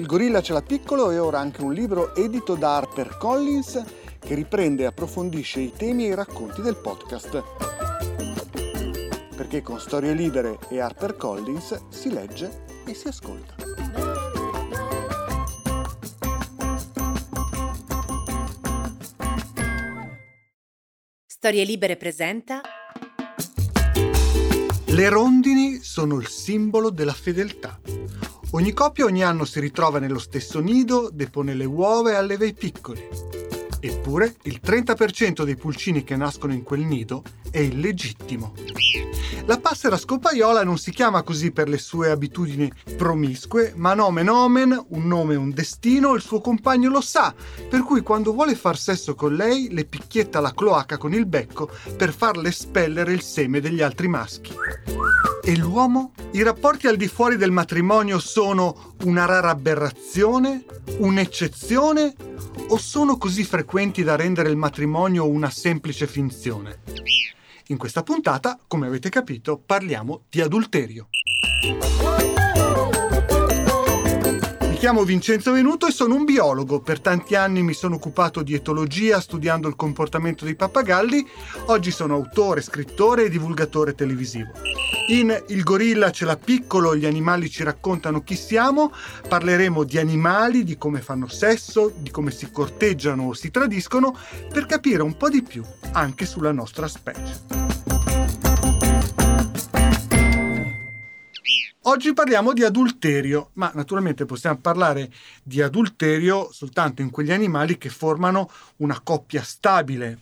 Il gorilla ce l'ha piccolo e ora anche un libro edito da HarperCollins che riprende e approfondisce i temi e i racconti del podcast. Perché con Storie Libere e HarperCollins si legge e si ascolta. Storie Libere presenta Le rondini sono il simbolo della fedeltà. Ogni coppia ogni anno si ritrova nello stesso nido, depone le uova e alleva i piccoli. Eppure il 30% dei pulcini che nascono in quel nido è illegittimo. La passera scopaiola non si chiama così per le sue abitudini promiscue, ma nomen omen, un nome un destino, il suo compagno lo sa, per cui quando vuole far sesso con lei le picchietta la cloaca con il becco per farle espellere il seme degli altri maschi. E l'uomo? I rapporti al di fuori del matrimonio sono una rara aberrazione? Un'eccezione? O sono così frequenti da rendere il matrimonio una semplice finzione? In questa puntata, come avete capito, parliamo di adulterio. Chiamo Vincenzo Venuto e sono un biologo. Per tanti anni mi sono occupato di etologia studiando il comportamento dei pappagalli. Oggi sono autore, scrittore e divulgatore televisivo. In Il gorilla ce l'ha piccolo, gli animali ci raccontano chi siamo. Parleremo di animali, di come fanno sesso, di come si corteggiano o si tradiscono, per capire un po' di più anche sulla nostra specie. Oggi parliamo di adulterio, ma naturalmente possiamo parlare di adulterio soltanto in quegli animali che formano una coppia stabile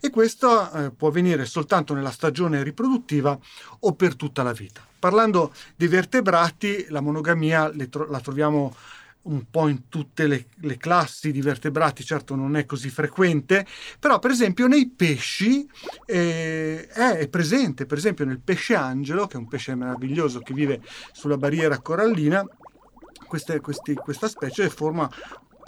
e questo eh, può avvenire soltanto nella stagione riproduttiva o per tutta la vita. Parlando dei vertebrati, la monogamia tro- la troviamo un po' in tutte le, le, classi di vertebrati, certo non è così frequente, però per esempio nei pesci eh, è presente, per esempio nel pesce angelo, che è un pesce meraviglioso che vive sulla barriera corallina, queste, questi, questa specie forma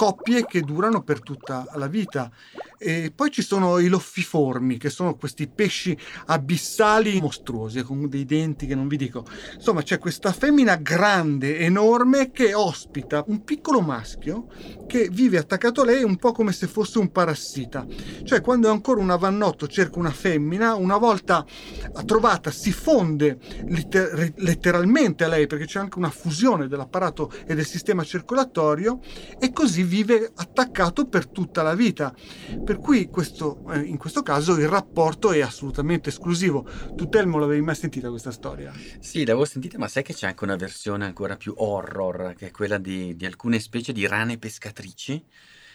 coppie che durano per tutta la vita. E poi ci sono i loffiformi, che sono questi pesci abissali mostruosi, con dei denti che non vi dico. Insomma, c'è questa femmina grande, enorme, che ospita un piccolo maschio che vive attaccato a lei un po' come se fosse un parassita. Cioè, quando è ancora un avannotto, cerca una femmina, una volta trovata si fonde liter- letteralmente a lei, perché c'è anche una fusione dell'apparato e del sistema circolatorio, e così vive attaccato per tutta la vita. Per cui questo, eh, in questo caso il rapporto è assolutamente esclusivo. Tu Telmo l'avevi mai sentita questa storia? Sì, l'avevo sentita, ma sai che c'è anche una versione ancora più horror, che è quella di, di alcune specie di rane pescatrici?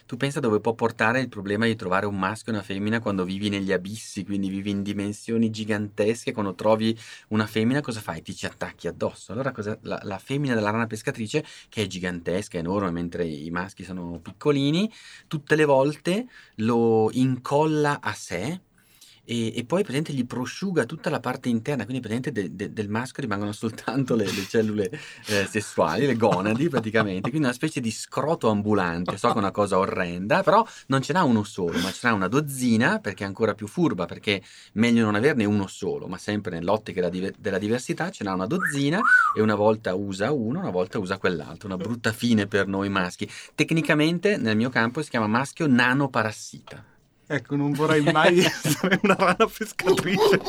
Tu pensa dove può portare il problema di trovare un maschio e una femmina quando vivi negli abissi, quindi vivi in dimensioni gigantesche, quando trovi una femmina cosa fai? Ti ci attacchi addosso. Allora cosa, la, la, femmina della rana pescatrice, che è gigantesca, enorme, mentre i maschi sono piccolini, tutte le volte lo incolla a sé e, e poi presente gli prosciuga tutta la parte interna, quindi presente de, de, del maschio rimangono soltanto le, le cellule eh, sessuali, le gonadi praticamente, quindi una specie di scroto ambulante, so che è una cosa orrenda, però non ce n'ha uno solo, ma ce n'ha una dozzina perché è ancora più furba, perché meglio non averne uno solo, ma sempre nell'ottica della, diver- della diversità ce n'ha una dozzina e una volta usa uno, una volta usa quell'altro, una brutta fine per noi maschi. Tecnicamente nel mio campo si chiama maschio nanoparassita. Ecco, non vorrei mai essere una rana pescatrice.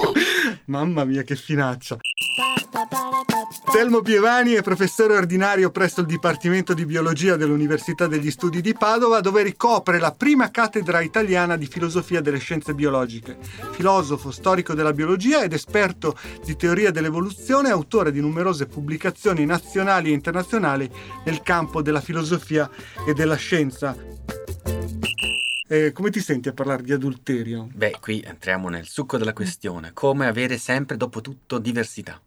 Mamma mia, che finaccia. Telmo Pievani è professore ordinario presso il Dipartimento di Biologia dell'Università degli Studi di Padova, dove ricopre la prima cattedra italiana di filosofia delle scienze biologiche. Filosofo, storico della biologia ed esperto di teoria dell'evoluzione, autore di numerose pubblicazioni nazionali e internazionali nel campo della filosofia e della scienza. Eh, come ti senti a parlare di adulterio? Beh, qui entriamo nel succo della questione. Come avere sempre, dopo tutto, diversità?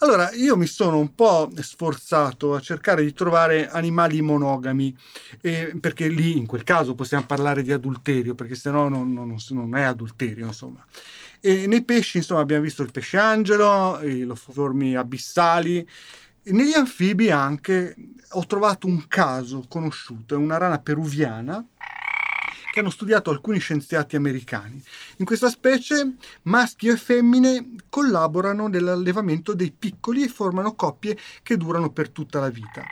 Allora, io mi sono un po' sforzato a cercare di trovare animali monogami, eh, perché lì in quel caso possiamo parlare di adulterio, perché sennò non, non, non è adulterio, insomma. E nei pesci, insomma, abbiamo visto il pesce angelo, i lofoformi abissali, e negli anfibi anche ho trovato un caso conosciuto, è una rana peruviana che hanno studiato alcuni scienziati americani. In questa specie maschi e femmine collaborano nell'allevamento dei piccoli e formano coppie che durano per tutta la vita.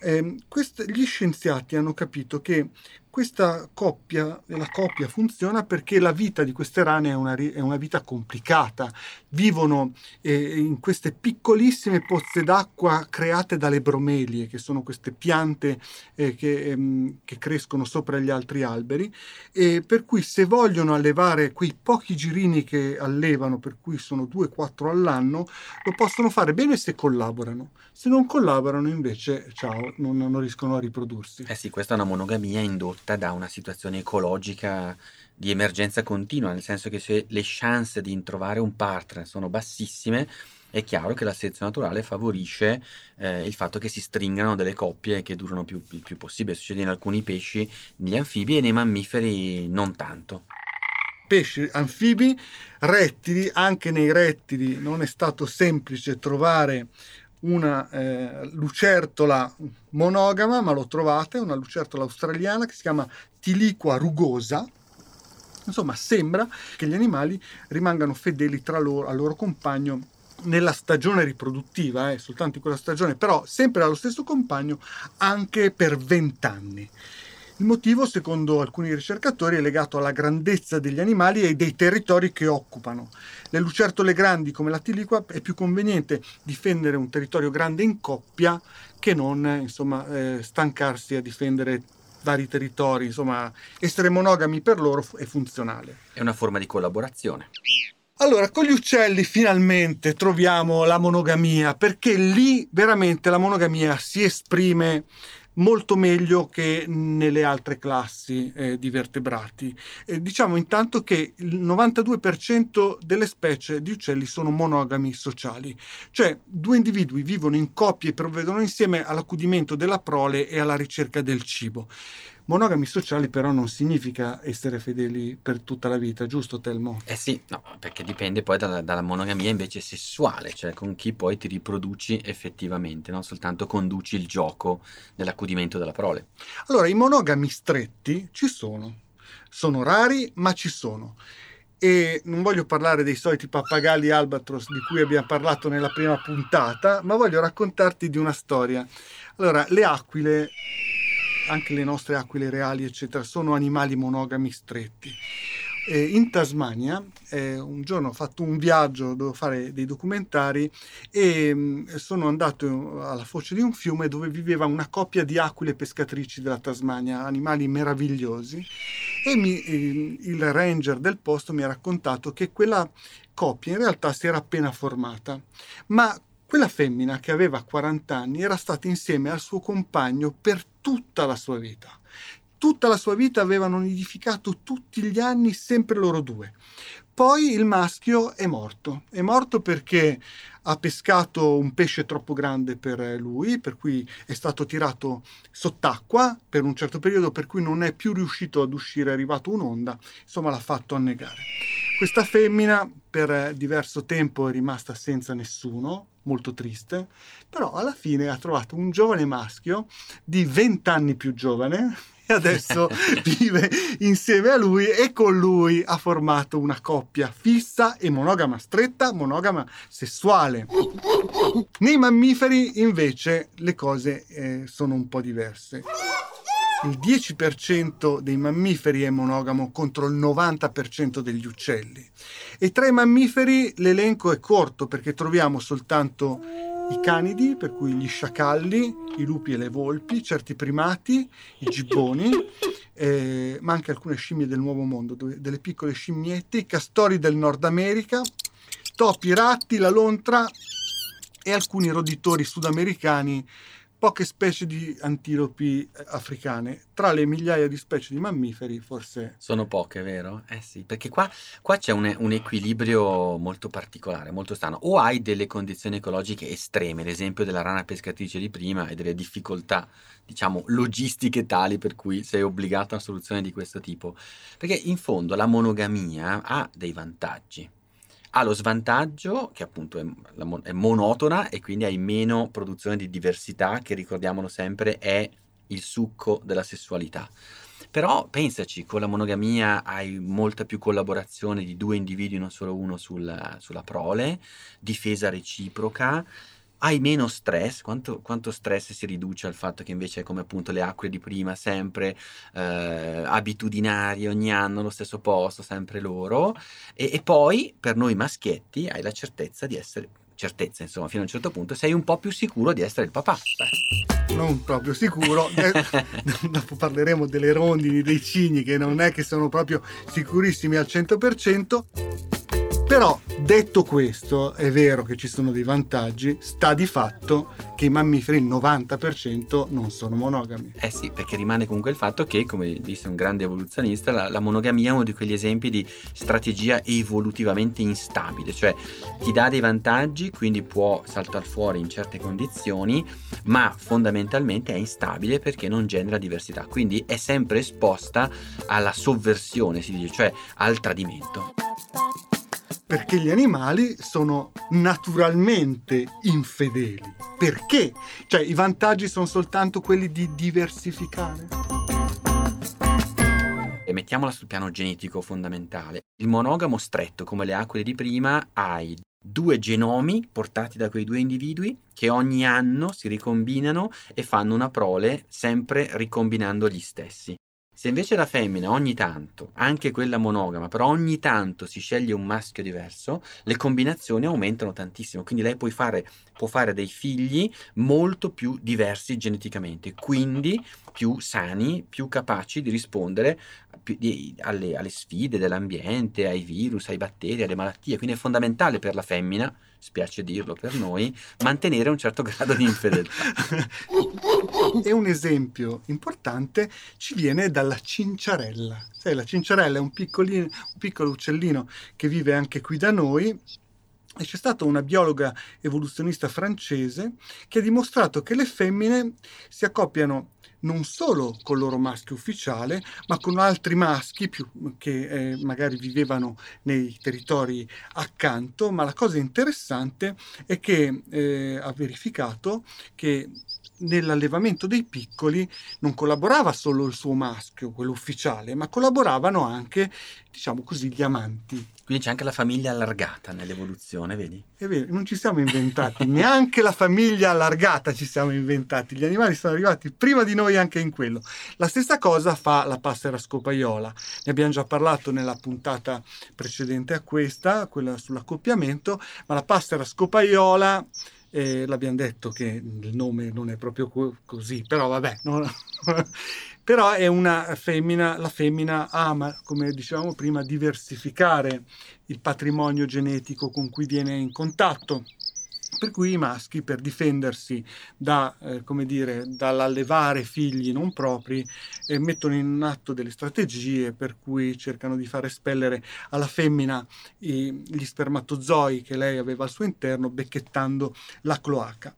Eh, quest- gli scienziati hanno capito che questa coppia, la coppia funziona perché la vita di queste rane è una, è una vita complicata. Vivono eh, in queste piccolissime pozze d'acqua create dalle bromelie, che sono queste piante eh, che, ehm, che, crescono sopra gli altri alberi, e per cui se vogliono allevare quei pochi girini che allevano, per cui sono 2-4 all'anno, lo possono fare bene se collaborano. Se non collaborano invece, ciao, non, non riescono a riprodursi. Eh sì, questa è una monogamia indotta indotta da una situazione ecologica di emergenza continua, nel senso che se le chance di trovare un partner sono bassissime, è chiaro che la selezione naturale favorisce eh, il fatto che si stringano delle coppie che durano più, il più possibile. Succede in alcuni pesci, negli anfibi e nei mammiferi non tanto. Pesci, anfibi, rettili, anche nei rettili non è stato semplice trovare una eh, lucertola monogama, ma lo trovate, una lucertola australiana che si chiama Tiliqua rugosa. Insomma, sembra che gli animali rimangano fedeli loro, al loro compagno nella stagione riproduttiva, eh, soltanto in quella stagione, però sempre allo stesso compagno anche per vent'anni. Il motivo, secondo alcuni ricercatori, è legato alla grandezza degli animali e dei territori che occupano. Le lucertole grandi come la tiliqua è più conveniente difendere un territorio grande in coppia che non insomma, eh, stancarsi a difendere vari territori, insomma, essere monogami per loro è funzionale. È una forma di collaborazione. Allora, con gli uccelli finalmente troviamo la monogamia, perché lì veramente la monogamia si esprime molto meglio che nelle altre classi eh, di vertebrati. Eh, diciamo intanto che il 92% delle specie di uccelli sono monogami sociali, cioè due individui vivono in coppie e provvedono insieme all'accudimento della prole e alla ricerca del cibo. Monogami sociali però non significa essere fedeli per tutta la vita, giusto Telmo? Eh sì, no, perché dipende poi dalla, dalla, monogamia invece sessuale, cioè con chi poi ti riproduci effettivamente, non soltanto conduci il gioco dell'accudimento della prole. Allora, i monogami stretti ci sono, sono rari ma ci sono. E non voglio parlare dei soliti pappagalli albatros di cui abbiamo parlato nella prima puntata, ma voglio raccontarti di una storia. Allora, le aquile anche le nostre aquile reali, eccetera, sono animali monogami stretti. Eh, in Tasmania eh, un giorno ho fatto un viaggio, dovevo fare dei documentari e mh, mm, sono andato alla foce di un fiume dove viveva una coppia di aquile pescatrici della Tasmania, animali meravigliosi e mi, eh, il ranger del posto mi ha raccontato che quella coppia in realtà si era appena formata, ma quella femmina che aveva 40 anni era stata insieme al suo compagno per tutta la sua vita. Tutta la sua vita avevano nidificato tutti gli anni sempre loro due. Poi il maschio è morto. È morto perché ha pescato un pesce troppo grande per lui, per cui è stato tirato sott'acqua per un certo periodo, per cui non è più riuscito ad uscire, è arrivato un'onda, insomma l'ha fatto annegare. Questa femmina per diverso tempo è rimasta senza nessuno, molto triste, però alla fine ha trovato un giovane maschio di 20 anni più giovane e adesso vive insieme a lui e con lui ha formato una coppia fissa e monogama stretta, monogama sessuale. Nei mammiferi invece le cose eh, sono un po' diverse il 10% dei mammiferi è monogamo contro il 90% degli uccelli. E tra i mammiferi l'elenco è corto perché troviamo soltanto i canidi, per cui gli sciacalli, i lupi e le volpi, certi primati, i gibboni, eh, ma anche alcune scimmie del Nuovo Mondo, dove, delle piccole scimmiette, i castori del Nord America, topi, ratti, la lontra e alcuni roditori sudamericani poche specie di antilopi eh, africane. Tra le migliaia di specie di mammiferi, forse. Sono poche, vero? Eh sì, perché qua, qua c'è un, un, equilibrio molto particolare, molto strano. O hai delle condizioni ecologiche estreme, l'esempio della rana pescatrice di prima, e delle difficoltà, diciamo, logistiche tali per cui sei obbligato a una soluzione di questo tipo. Perché in fondo la monogamia ha dei vantaggi ha lo svantaggio che appunto è, è, monotona e quindi hai meno produzione di diversità che ricordiamolo sempre è il succo della sessualità. Però pensaci, con la monogamia hai molta più collaborazione di due individui, non solo uno sulla, sulla prole, difesa reciproca, hai meno stress, quanto, quanto, stress si riduce al fatto che invece è come appunto le acque di prima, sempre eh, abitudinari, ogni anno lo stesso posto, sempre loro, e, e poi per noi maschietti hai la certezza di essere certezza, insomma, fino a un certo punto sei un po' più sicuro di essere il papà. Non proprio sicuro, eh, dopo parleremo delle rondini, dei cigni che non è che sono proprio sicurissimi al 100%. Però detto questo, è vero che ci sono dei vantaggi, sta di fatto che i mammiferi, il 90%, non sono monogami. Eh sì, perché rimane comunque il fatto che, come disse un grande evoluzionista, la, la monogamia è uno di quegli esempi di strategia evolutivamente instabile, cioè ti dà dei vantaggi, quindi può saltare fuori in certe condizioni, ma fondamentalmente è instabile perché non genera diversità, quindi è sempre esposta alla sovversione, si dice, cioè al tradimento perché gli animali sono naturalmente infedeli. Perché? Cioè i vantaggi sono soltanto quelli di diversificare? E mettiamola sul piano genetico fondamentale. Il monogamo stretto, come le acque di prima, hai due genomi portati da quei due individui che ogni anno si ricombinano e fanno una prole sempre ricombinando gli stessi. Se invece la femmina ogni tanto, anche quella monogama, però ogni tanto si sceglie un maschio diverso, le combinazioni aumentano tantissimo, quindi lei può fare, può fare dei figli molto più diversi geneticamente, quindi più sani, più capaci di rispondere di, alle, alle sfide dell'ambiente, ai virus, ai batteri, alle malattie. Quindi è fondamentale per la femmina spiace dirlo per noi, mantenere un certo grado di infedeltà. e un esempio importante ci viene dalla cinciarella. Sai, la cinciarella è un, un piccolo uccellino che vive anche qui da noi e c'è stata una biologa evoluzionista francese che ha dimostrato che le femmine si accoppiano non solo con il loro maschio ufficiale, ma con altri maschi più, che eh, magari vivevano nei territori accanto. Ma la cosa interessante è che eh, ha verificato che nell'allevamento dei piccoli non collaborava solo il suo maschio, quello ufficiale, ma collaboravano anche, diciamo così, gli amanti. Quindi c'è anche la famiglia allargata nell'evoluzione, vedi? È vero, non ci siamo inventati, neanche la famiglia allargata ci siamo inventati. Gli animali sono arrivati prima di noi anche in quello. La stessa cosa fa la passera scopaiola. Ne abbiamo già parlato nella puntata precedente a questa, quella sull'accoppiamento, ma la passera scopaiola eh, l'abbiamo detto che il nome non è proprio così, però vabbè, non... però è una femmina, la femmina ama, come dicevamo prima, diversificare il patrimonio genetico con cui viene in contatto per cui i maschi, per difendersi da, eh, dire, dall'allevare figli non propri, eh, mettono in atto delle strategie per cui cercano di far espellere alla femmina i, gli spermatozoi che lei aveva al suo interno, becchettando la cloaca.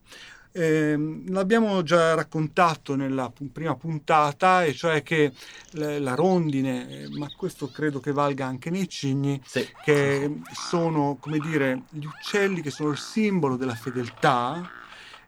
Eh, l'abbiamo già raccontato nella prima puntata, e cioè che la rondine, eh, ma questo credo che valga anche nei cigni, sì. che sono, come dire, gli uccelli che sono il simbolo della fedeltà,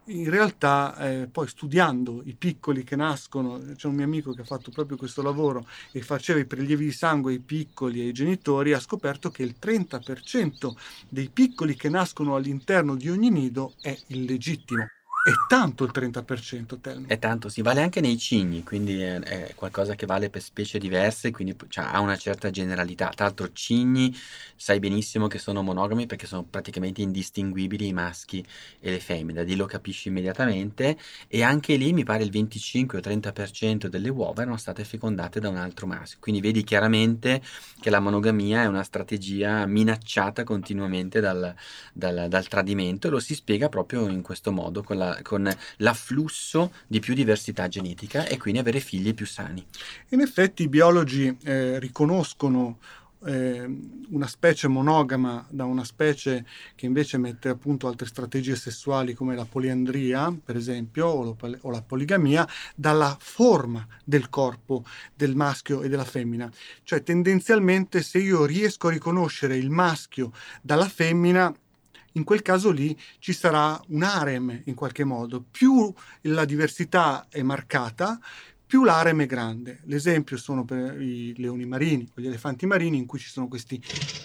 in realtà eh, poi studiando i piccoli che nascono, c'è un mio amico che ha fatto proprio questo lavoro e faceva i prelievi di sangue ai piccoli e ai genitori, ha scoperto che il 30% dei piccoli che nascono all'interno di ogni nido è illegittimo. È tanto il 30%, Telmo. È tanto, sì, vale anche nei cigni, quindi è, è qualcosa che vale per specie diverse, quindi cioè, ha una certa generalità. Tra l'altro cigni sai benissimo che sono monogami perché sono praticamente indistinguibili i maschi e le femmine, lì lo capisci immediatamente e anche lì mi pare il 25 o 30% delle uova erano state fecondate da un altro maschio, quindi vedi chiaramente che la monogamia è una strategia minacciata continuamente dal, dal, dal tradimento e lo si spiega proprio in questo modo con la con l'afflusso di più diversità genetica e quindi avere figli più sani. In effetti i biologi eh, riconoscono eh, una specie monogama da una specie che invece mette appunto altre strategie sessuali come la poliandria, per esempio, o, la poligamia, dalla forma del corpo del maschio e della femmina. Cioè tendenzialmente se io riesco a riconoscere il maschio dalla femmina, in quel caso lì ci sarà un harem in qualche modo. Più la diversità è marcata, più l'arem è grande. L'esempio sono per i leoni marini gli elefanti marini in cui ci sono questi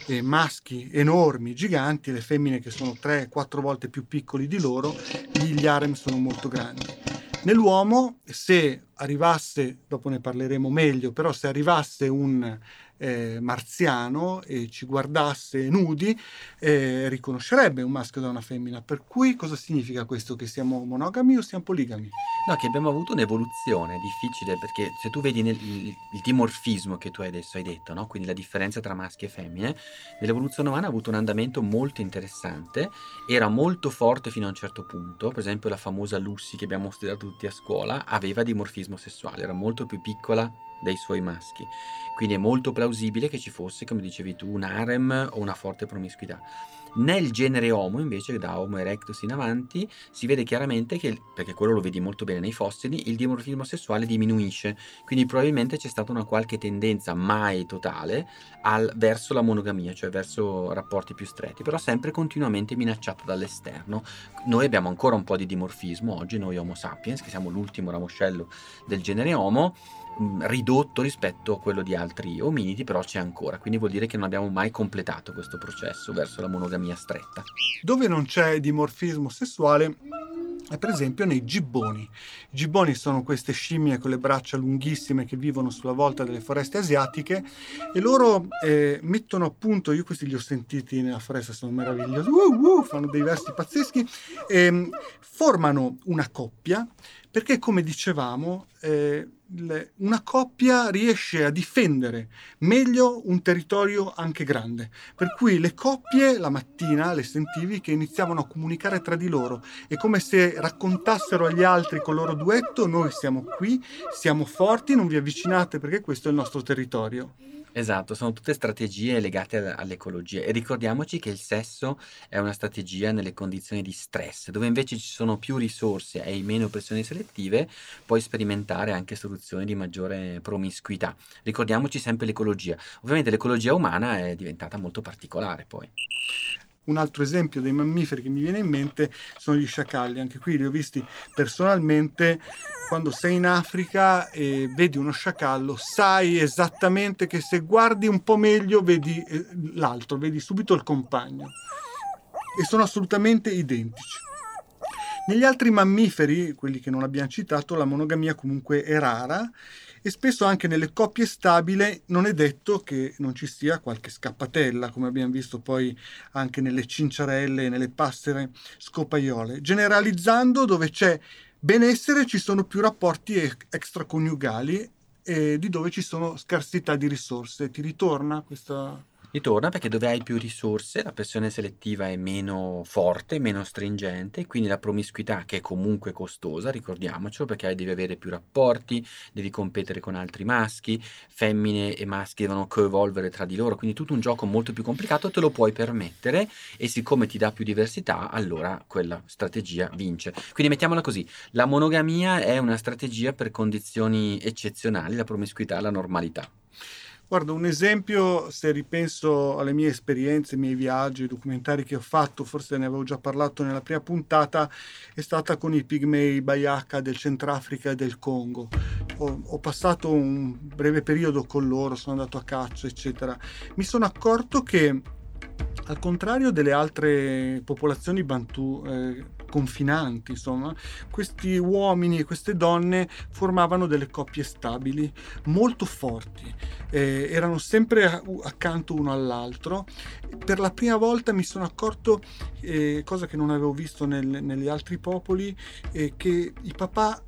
eh, maschi enormi, giganti, le femmine che sono 3-4 volte più piccoli di loro, lì gli harem sono molto grandi. Nell'uomo, se arrivasse, dopo ne parleremo meglio, però se arrivasse un eh, marziano e ci guardasse nudi, eh, riconoscerebbe un maschio da una femmina. Per cui cosa significa questo? Che siamo monogami o siamo poligami? No, che abbiamo avuto un'evoluzione difficile perché se tu vedi nel, il, il, dimorfismo che tu adesso hai detto, no? quindi la differenza tra maschi e femmine, nell'evoluzione umana ha avuto un andamento molto interessante, era molto forte fino a un certo punto, per esempio la famosa Lucy che abbiamo studiato tutti a scuola aveva dimorfismo sessuale, era molto più piccola dei suoi maschi. Quindi è molto plausibile che ci fosse, come dicevi tu, un harem o una forte promiscuità. Nel genere Homo, invece, da Homo erectus in avanti, si vede chiaramente che, perché quello lo vedi molto bene nei fossili, il dimorfismo sessuale diminuisce. Quindi probabilmente c'è stata una qualche tendenza, mai totale, al, verso la monogamia, cioè verso rapporti più stretti, però sempre continuamente minacciato dall'esterno. Noi abbiamo ancora un po' di dimorfismo oggi, noi Homo sapiens, che siamo l'ultimo ramoscello del genere Homo, ridotto rispetto a quello di altri ominidi, però c'è ancora, quindi vuol dire che non abbiamo mai completato questo processo verso la monogamia stretta. Dove non c'è dimorfismo sessuale è per esempio nei gibboni. I gibboni sono queste scimmie con le braccia lunghissime che vivono sulla volta delle foreste asiatiche e loro eh, mettono a punto, io questi li ho sentiti nella foresta, sono meravigliosi, uh, uh, fanno dei versi pazzeschi, e formano una coppia perché come dicevamo eh, le, una coppia riesce a difendere meglio un territorio anche grande. Per cui le coppie la mattina le sentivi che iniziavano a comunicare tra di loro. È come se raccontassero agli altri col loro duetto: Noi siamo qui, siamo forti, non vi avvicinate perché questo è il nostro territorio. Esatto, sono tutte strategie legate all'ecologia e ricordiamoci che il sesso è una strategia nelle condizioni di stress, dove invece ci sono più risorse e meno pressioni selettive, puoi sperimentare anche soluzioni di maggiore promiscuità. Ricordiamoci sempre l'ecologia. Ovviamente l'ecologia umana è diventata molto particolare poi. Un altro esempio dei mammiferi che mi viene in mente sono gli sciacalli, anche qui li ho visti personalmente. Quando sei in Africa e vedi uno sciacallo, sai esattamente che se guardi un po' meglio vedi eh, l'altro, vedi subito il compagno. E sono assolutamente identici. Negli altri mammiferi, quelli che non abbiamo citato, la monogamia comunque è rara e spesso anche nelle coppie stabili non è detto che non ci sia qualche scappatella, come abbiamo visto poi anche nelle cinciarelle e nelle passere scopaiole. Generalizzando, dove c'è benessere ci sono più rapporti extraconiugali e di dove ci sono scarsità di risorse. Ti ritorna questa Ritorna perché dove hai più risorse la pressione selettiva è meno forte, meno stringente, quindi la promiscuità che è comunque costosa, ricordiamocelo, perché devi avere più rapporti, devi competere con altri maschi, femmine e maschi devono coevolvere tra di loro, quindi tutto un gioco molto più complicato te lo puoi permettere e siccome ti dà più diversità, allora quella strategia vince. Quindi mettiamola così, la monogamia è una strategia per condizioni eccezionali, la promiscuità la normalità. Guarda, un esempio, se ripenso alle mie esperienze, ai miei viaggi, ai documentari che ho fatto, forse ne avevo già parlato nella prima puntata, è stata con i pigmei Bayaka del Centrafrica e del Congo. Ho, ho, passato un breve periodo con loro, sono andato a caccia, eccetera. Mi sono accorto che, al contrario delle altre popolazioni Bantu, eh, confinanti, insomma, questi uomini e queste donne formavano delle coppie stabili, molto forti, eh, erano sempre accanto uno all'altro. Per la prima volta mi sono accorto, eh, cosa che non avevo visto nel, negli altri popoli, che i papà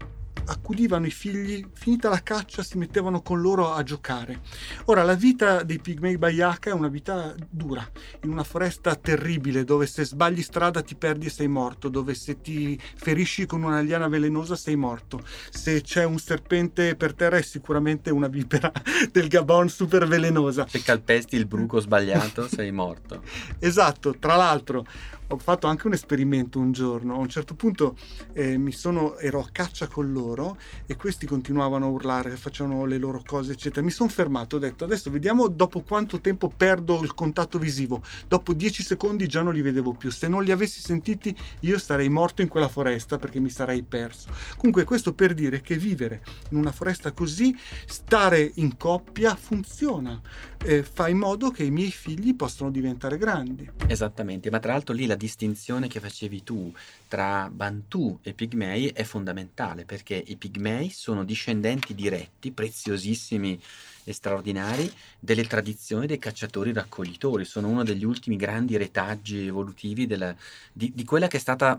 accudivano i figli, finita la caccia si mettevano con loro a giocare. Ora, la vita dei pigmei Bayaka è una vita dura, in una foresta terribile, dove se sbagli strada ti perdi e sei morto, dove se ti ferisci con una liana velenosa sei morto, se c'è un serpente per terra è sicuramente una vipera del Gabon super velenosa. Se calpesti il bruco sbagliato sei morto. esatto, tra l'altro ho fatto anche un esperimento un giorno. A un certo punto eh, mi sono, ero a caccia con loro e questi continuavano a urlare, facevano le loro cose, eccetera. Mi sono fermato, ho detto adesso vediamo dopo quanto tempo perdo il contatto visivo. Dopo 10 secondi già non li vedevo più. Se non li avessi sentiti io sarei morto in quella foresta perché mi sarei perso. Comunque questo per dire che vivere in una foresta così, stare in coppia funziona. Eh, fa in modo che i miei figli possano diventare grandi. Esattamente, ma tra l'altro lì la distinzione che facevi tu tra Bantu e Pigmei è fondamentale perché i Pigmei sono discendenti diretti, preziosissimi e straordinari delle tradizioni dei cacciatori-raccoglitori. Sono uno degli ultimi grandi retaggi evolutivi della, di, di, quella che è stata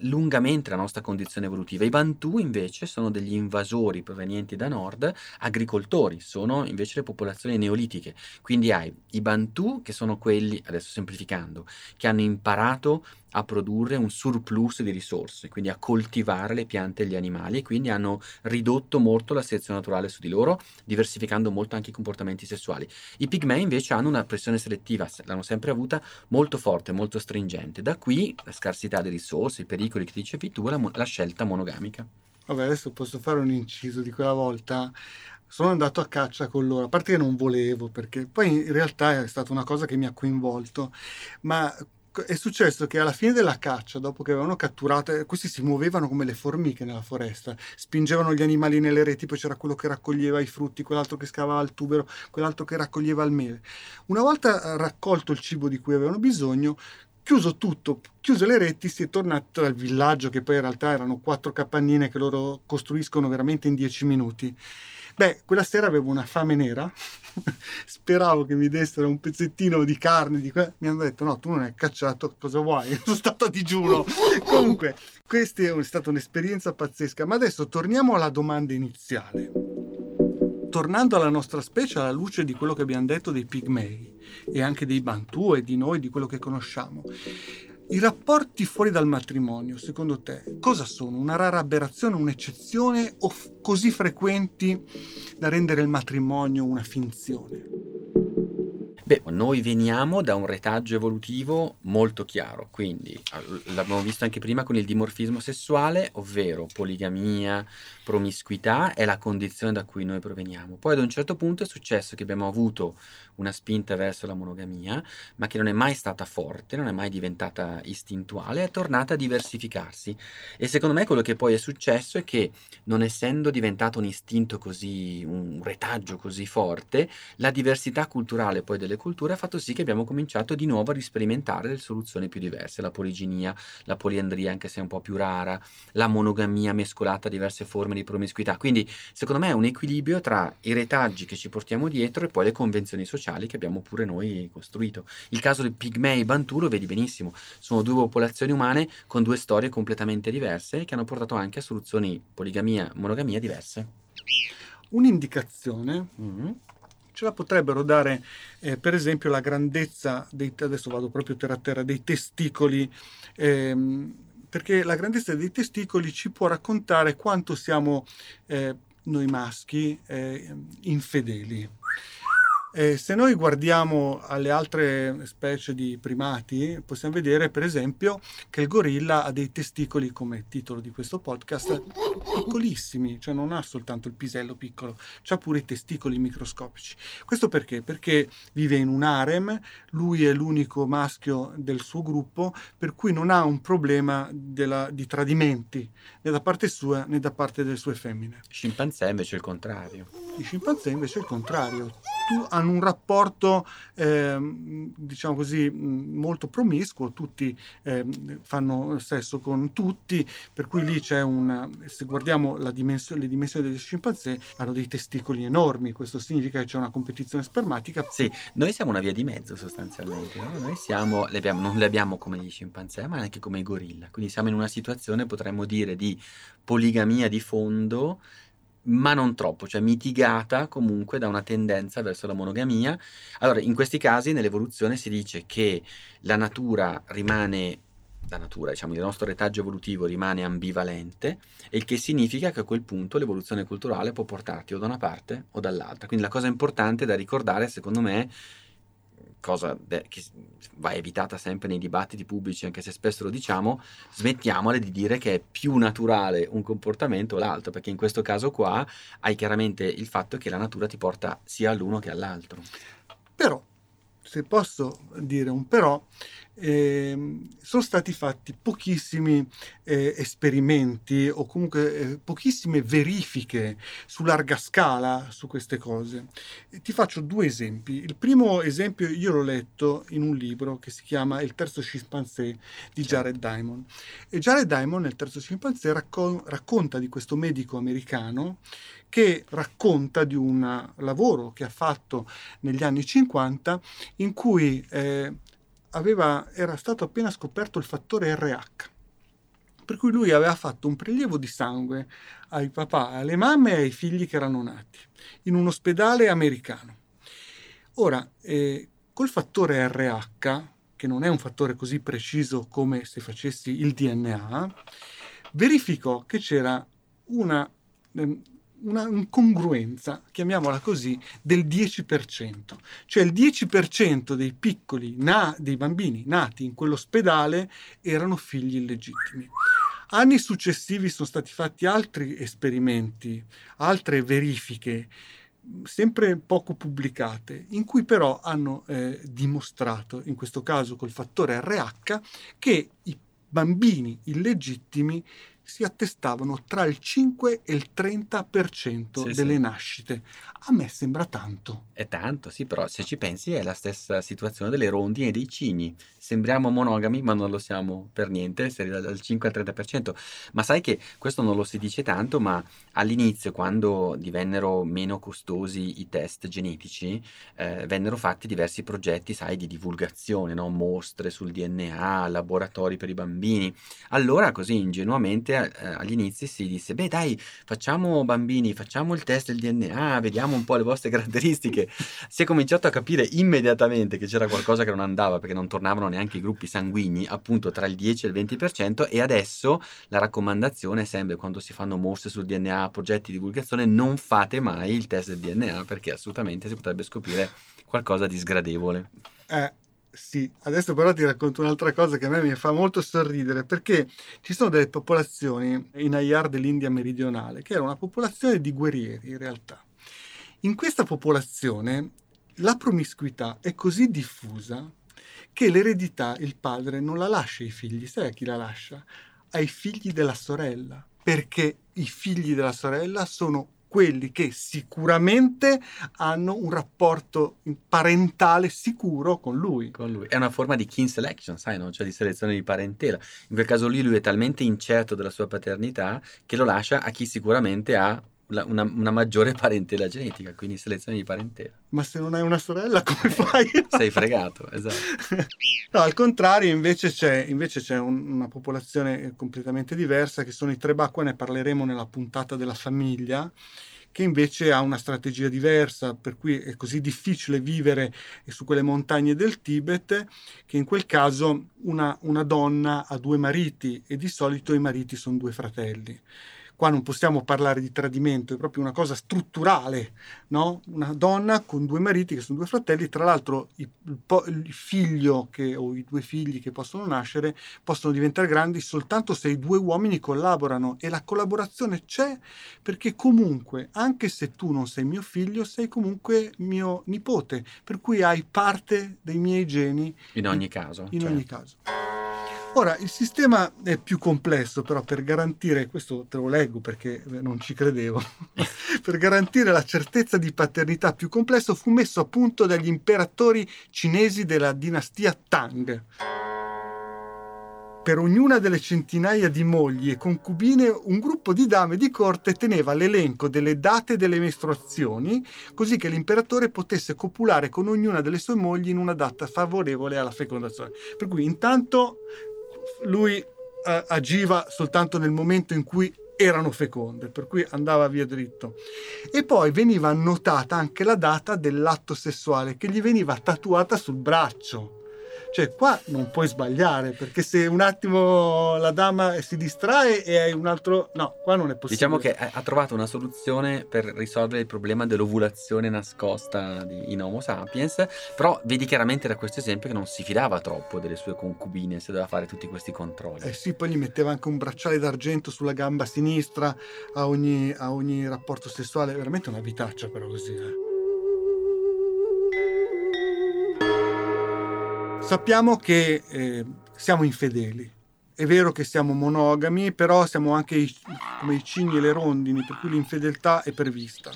lungamente la nostra condizione evolutiva. I Bantu invece sono degli invasori provenienti da nord, agricoltori, sono invece le popolazioni neolitiche. Quindi hai i Bantu che sono quelli, adesso semplificando, che hanno imparato a produrre un surplus di risorse, quindi a coltivare le piante e gli animali e quindi hanno ridotto molto la selezione naturale su di loro, diversificando molto anche i comportamenti sessuali. I pigmei invece hanno una pressione selettiva, l'hanno sempre avuta, molto forte, molto stringente. Da qui la scarsità di risorse, i pericoli che dicevi tu, la, la scelta monogamica. Vabbè, adesso posso fare un inciso di quella volta sono andato a caccia con loro, a parte che non volevo, perché poi in realtà è stata una cosa che mi ha coinvolto, ma è successo che alla fine della caccia, dopo che avevano catturato, questi si muovevano come le formiche nella foresta, spingevano gli animali nelle reti, poi c'era quello che raccoglieva i frutti, quell'altro che scavava il tubero, quell'altro che raccoglieva il mele. Una volta raccolto il cibo di cui avevano bisogno, chiuso tutto, chiuse le reti, si è tornato al villaggio, che poi in realtà erano quattro capannine che loro costruiscono veramente in dieci minuti. Beh, quella sera avevo una fame nera, speravo che mi dessero un pezzettino di carne, di que- mi hanno detto no, tu non hai cacciato, cosa vuoi? Sono stato a digiuno. Comunque, questa è stata un'esperienza pazzesca, ma adesso torniamo alla domanda iniziale. Tornando alla nostra specie, alla luce di quello che abbiamo detto dei pigmei e anche dei Bantu e di noi, di quello che conosciamo, i rapporti fuori dal matrimonio, secondo te, cosa sono? Una rara aberrazione, un'eccezione o f- così frequenti da rendere il matrimonio una finzione? Beh, noi veniamo da un retaggio evolutivo molto chiaro, quindi l'abbiamo visto anche prima con il dimorfismo sessuale, ovvero poligamia, promiscuità è la condizione da cui noi proveniamo. Poi ad un certo punto è successo che abbiamo avuto una spinta verso la monogamia, ma che non è mai stata forte, non è mai diventata istintuale, è tornata a diversificarsi. E secondo me quello che poi è successo è che non essendo diventato un istinto così, un retaggio così forte, la diversità culturale poi delle culture ha fatto sì che abbiamo cominciato di nuovo a risperimentare le soluzioni più diverse, la poliginia, la poliandria anche se è un po' più rara, la monogamia mescolata a diverse forme di promiscuità. Quindi secondo me è un equilibrio tra i retaggi che ci portiamo dietro e poi le convenzioni sociali che abbiamo pure noi costruito. Il caso del Pigmei Bantu lo vedi benissimo, sono due popolazioni umane con due storie completamente diverse che hanno portato anche a soluzioni poligamia, monogamia diverse. Un'indicazione mm-hmm. Ce la potrebbero dare eh, per esempio la grandezza dei, adesso vado proprio terra a terra, dei testicoli. Ehm, perché la grandezza dei testicoli ci può raccontare quanto siamo eh, noi maschi eh, infedeli. Eh, se noi guardiamo alle altre specie di primati, possiamo vedere per esempio che il gorilla ha dei testicoli, come titolo di questo podcast, piccolissimi, cioè non ha soltanto il pisello piccolo, ha pure i testicoli microscopici. Questo perché? Perché vive in un harem, lui è l'unico maschio del suo gruppo, per cui non ha un problema della, di tradimenti né da parte sua né da parte delle sue femmine. I scimpanzé invece è il contrario. I scimpanzé invece è il contrario tu, hanno un rapporto, eh, diciamo così, molto promiscuo, tutti eh, fanno sesso con tutti, per cui lì c'è una, se guardiamo dimensione, le dimensioni degli scimpanzé, hanno dei testicoli enormi, questo significa che c'è una competizione spermatica. Sì, noi siamo una via di mezzo sostanzialmente, no? noi siamo, le abbiamo, non le abbiamo come gli scimpanzé, ma anche come i gorilla, quindi siamo in una situazione, potremmo dire, di poligamia di fondo ma non troppo, cioè mitigata comunque da una tendenza verso la monogamia. Allora, in questi casi nell'evoluzione si dice che la natura rimane la natura, diciamo, il nostro retaggio evolutivo rimane ambivalente, il che significa che a quel punto l'evoluzione culturale può portarti o da una parte o dall'altra. Quindi la cosa importante da ricordare, secondo me, cosa che va evitata sempre nei dibattiti pubblici, anche se spesso lo diciamo, smettiamole di dire che è più naturale un comportamento o l'altro, perché in questo caso qua hai chiaramente il fatto che la natura ti porta sia all'uno che all'altro. Però, se posso dire un però, eh, sono stati fatti pochissimi eh, esperimenti o comunque eh, pochissime verifiche su larga scala su queste cose. E ti faccio due esempi. Il primo esempio io l'ho letto in un libro che si chiama Il terzo scimpanzé di Jared Diamond. E Jared Diamond nel terzo scimpanzé raccon- racconta di questo medico americano che racconta di un lavoro che ha fatto negli anni 50 in cui eh, aveva, era stato appena scoperto il fattore RH. Per cui lui aveva fatto un prelievo di sangue ai papà, alle mamme e ai figli che erano nati in un ospedale americano. Ora, eh, col fattore RH, che non è un fattore così preciso come se facessi il DNA, verificò che c'era una ehm, una incongruenza, chiamiamola così, del 10%. Cioè il 10% dei piccoli, na- dei bambini nati in quell'ospedale erano figli illegittimi. Anni successivi sono stati fatti altri esperimenti, altre verifiche, sempre poco pubblicate, in cui però hanno eh, dimostrato, in questo caso col fattore RH, che i bambini illegittimi si attestavano tra il 5 e il 30% sì, delle sì. nascite. A me sembra tanto. È tanto, sì, però se ci pensi è la stessa situazione delle rondini e dei cigni. Sembriamo monogami, ma non lo siamo per niente, dal 5 al 30%. Ma sai che questo non lo si dice tanto, ma all'inizio, quando divennero meno costosi i test genetici, eh, vennero fatti diversi progetti, sai, di divulgazione, no? mostre sul DNA, laboratori per i bambini. Allora, così ingenuamente eh, agli inizi si disse, beh dai, facciamo bambini, facciamo il test del DNA, vediamo un po' le vostre caratteristiche. si è cominciato a capire immediatamente che c'era qualcosa che non andava perché non tornavano neanche i gruppi sanguigni, appunto tra il 10 e il 20% e adesso la raccomandazione è sempre quando si fanno mostre sul DNA, progetti di divulgazione, non fate mai il test del DNA perché assolutamente si potrebbe scoprire qualcosa di sgradevole. Eh, sì, adesso però ti racconto un'altra cosa che a me mi fa molto sorridere perché ci sono delle popolazioni in Ayar dell'India meridionale che era una popolazione di guerrieri in realtà. In questa popolazione la promiscuità è così diffusa che l'eredità il padre non la lascia ai figli, sai a chi la lascia? Ai figli della sorella, perché i figli della sorella sono quelli che sicuramente hanno un rapporto parentale sicuro con lui. Con lui. È una forma di kin selection, sai, no? cioè di selezione di parentela. In quel caso lì lui è talmente incerto della sua paternità che lo lascia a chi sicuramente ha una, una, maggiore parentela genetica, quindi selezione di parentela. Ma se non hai una sorella, come fai? Sei fregato, esatto. no, al contrario, invece c'è, invece c'è un, una popolazione completamente diversa, che sono i Trebacqua, ne parleremo nella puntata della famiglia che invece ha una strategia diversa, per cui è così difficile vivere su quelle montagne del Tibet, che in quel caso una, una donna ha due mariti e di solito i mariti sono due fratelli qua non possiamo parlare di tradimento, è proprio una cosa strutturale, no? Una donna con due mariti che sono due fratelli, tra l'altro il, il figlio che, o i due figli che possono nascere possono diventare grandi soltanto se i due uomini collaborano e la collaborazione c'è perché comunque, anche se tu non sei mio figlio, sei comunque mio nipote, per cui hai parte dei miei geni. In ogni caso. In certo. ogni caso. Ora, il sistema è più complesso, però per garantire, questo te lo leggo perché eh, non ci credevo, per garantire la certezza di paternità più complesso fu messo a punto dagli imperatori cinesi della dinastia Tang. Per ognuna delle centinaia di mogli e concubine, un gruppo di dame di corte teneva l'elenco delle date delle mestruazioni, così che l'imperatore potesse copulare con ognuna delle sue mogli in una data favorevole alla fecondazione. Per cui intanto lui eh, agiva soltanto nel momento in cui erano feconde, per cui andava via dritto. E poi veniva annotata anche la data dell'atto sessuale che gli veniva tatuata sul braccio. Cioè, qua non puoi sbagliare, perché se un attimo la dama si distrae e hai un altro... No, qua non è possibile. Diciamo che ha trovato una soluzione per risolvere il problema dell'ovulazione nascosta di, in Homo sapiens, però vedi chiaramente da questo esempio che non si fidava troppo delle sue concubine se doveva fare tutti questi controlli. Eh sì, poi gli metteva anche un bracciale d'argento sulla gamba sinistra a ogni, a ogni rapporto sessuale, veramente una vitaccia però così. Eh. Sappiamo che eh, siamo infedeli. È vero che siamo monogami, però siamo anche i, come i cigni e le rondini, per cui l'infedeltà è prevista.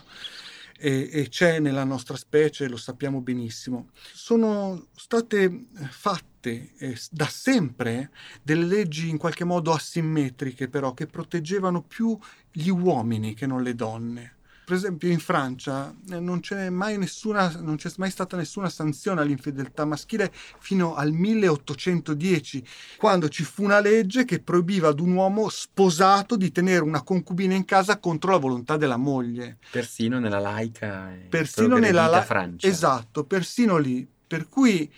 E, e c'è nella nostra specie, lo sappiamo benissimo. Sono state fatte eh, da sempre delle leggi in qualche modo asimmetriche, però, che proteggevano più gli uomini che non le donne per esempio in Francia eh, non c'è mai nessuna, non c'è mai stata nessuna sanzione all'infedeltà maschile fino al 1810, quando ci fu una legge che proibiva ad un uomo sposato di tenere una concubina in casa contro la volontà della moglie. Persino nella laica persino nella la... Francia. Esatto, persino lì. Per cui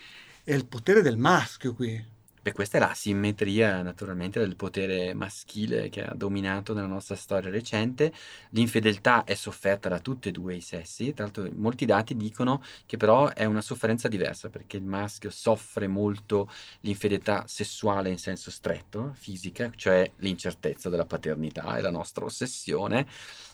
è il potere del maschio qui. Beh, questa è la simmetria naturalmente del potere maschile che ha dominato nella nostra storia recente. L'infedeltà è sofferta da tutti e due i sessi, tra l'altro molti dati dicono che però è una sofferenza diversa perché il maschio soffre molto l'infedeltà sessuale in senso stretto, fisica, cioè l'incertezza della paternità e la nostra ossessione,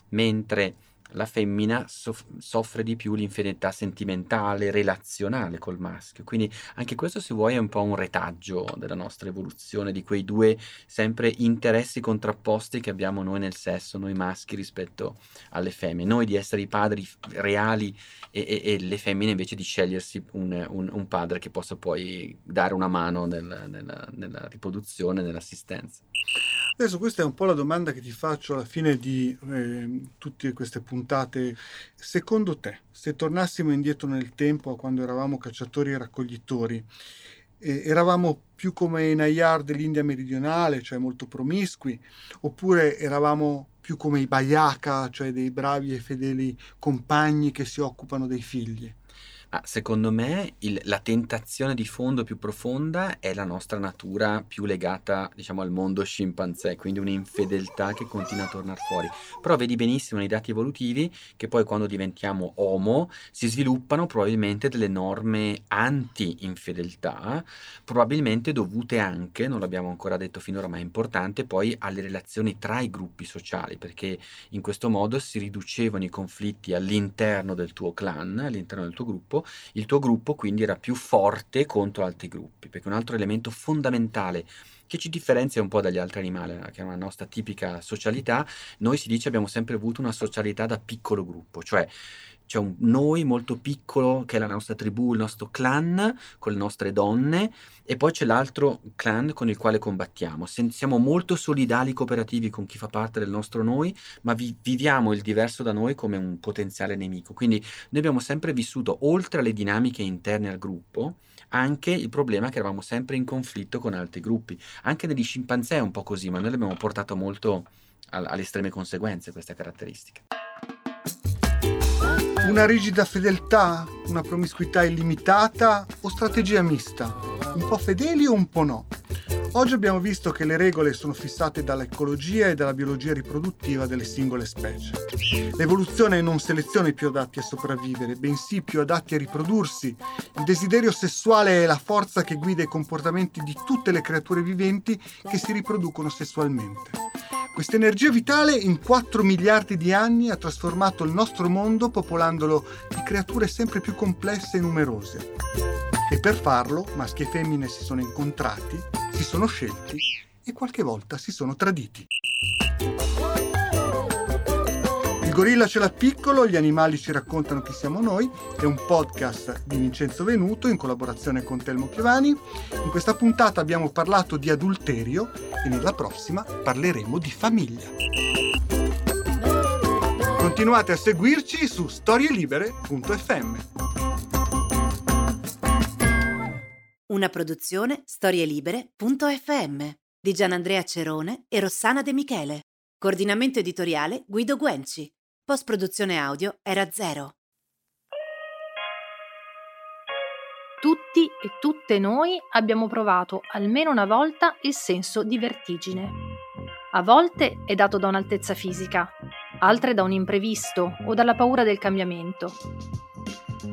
mentre la femmina soff- soffre di più l'infedeltà sentimentale, relazionale col maschio. Quindi anche questo, se vuoi, è un po' un retaggio della nostra evoluzione, di quei due sempre interessi contrapposti che abbiamo noi nel sesso, noi maschi rispetto alle femmine. Noi di essere i padri reali e, e, e le femmine invece di scegliersi un, un, un, padre che possa poi dare una mano nel, nella, nella riproduzione, nell'assistenza. Adesso questa è un po' la domanda che ti faccio alla fine di eh, tutte queste puntate. Secondo te, se tornassimo indietro nel tempo a quando eravamo cacciatori e raccoglitori, eh, eravamo più come i Nayar dell'India meridionale, cioè molto promiscui, oppure eravamo più come i Bayaka, cioè dei bravi e fedeli compagni che si occupano dei figli? Ah, secondo me il- la tentazione di fondo più profonda è la nostra natura più legata, diciamo, al mondo scimpanzé, quindi un'infedeltà che continua a tornare fuori. Però vedi benissimo nei dati evolutivi che poi quando diventiamo Homo si sviluppano probabilmente delle norme anti-infedeltà, probabilmente dovute anche, non l'abbiamo ancora detto finora, ma è importante, poi alle relazioni tra i gruppi sociali, perché in questo modo si riducevano i conflitti all'interno del tuo clan, all'interno del tuo gruppo il tuo gruppo quindi era più forte contro altri gruppi, perché un altro elemento fondamentale che ci differenzia un po' dagli altri animali, che è una nostra tipica socialità, noi si dice abbiamo sempre avuto una socialità da piccolo gruppo, cioè c'è un noi molto piccolo che è la nostra tribù, il nostro clan con le nostre donne e poi c'è l'altro clan con il quale combattiamo. Siamo molto solidali, cooperativi con chi fa parte del nostro noi, ma vi- viviamo il diverso da noi come un potenziale nemico. Quindi noi abbiamo sempre vissuto, oltre alle dinamiche interne al gruppo, anche il problema che eravamo sempre in conflitto con altri gruppi. Anche negli scimpanzé è un po' così, ma noi l'abbiamo portato molto alle estreme conseguenze questa caratteristica. Una rigida fedeltà? Una promiscuità illimitata? O strategia mista? Un po' fedeli o un po' no? Oggi abbiamo visto che le regole sono fissate dall'ecologia e dalla biologia riproduttiva delle singole specie. L'evoluzione non seleziona i più adatti a sopravvivere, bensì i più adatti a riprodursi. Il desiderio sessuale è la forza che guida i comportamenti di tutte le creature viventi che si riproducono sessualmente. Questa energia vitale in 4 miliardi di anni ha trasformato il nostro mondo popolandolo di creature sempre più complesse e numerose. E per farlo maschi e femmine si sono incontrati, si sono scelti e qualche volta si sono traditi. Il gorilla ce l'ha piccolo, gli animali ci raccontano chi siamo noi, è un podcast di Vincenzo Venuto in collaborazione con Telmo Chiovani. In questa puntata abbiamo parlato di adulterio e nella prossima parleremo di famiglia. Continuate a seguirci su storielibere.fm. Una produzione storielibere.fm di Gianandrea Cerone e Rossana De Michele. Coordinamento editoriale Guido Guenci. Post produzione audio era zero. Tutti e tutte noi abbiamo provato almeno una volta il senso di vertigine. A volte è dato da un'altezza fisica, altre da un imprevisto o dalla paura del cambiamento.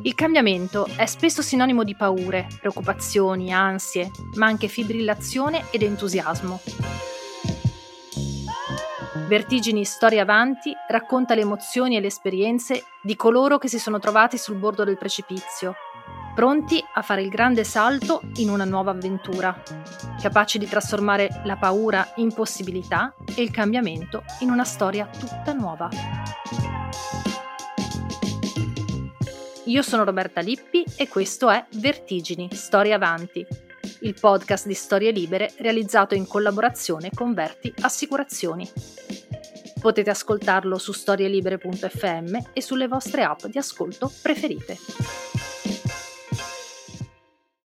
Il cambiamento è spesso sinonimo di paure, preoccupazioni, ansie, ma anche fibrillazione ed entusiasmo. Vertigini Storia Avanti racconta le emozioni e le esperienze di coloro che si sono trovati sul bordo del precipizio, pronti a fare il grande salto in una nuova avventura, capaci di trasformare la paura in possibilità e il cambiamento in una storia tutta nuova. Io sono Roberta Lippi e questo è Vertigini, Storia Avanti, il podcast di storie libere realizzato in collaborazione con Verti Assicurazioni. Potete ascoltarlo su storielibere.fm e sulle vostre app di ascolto preferite.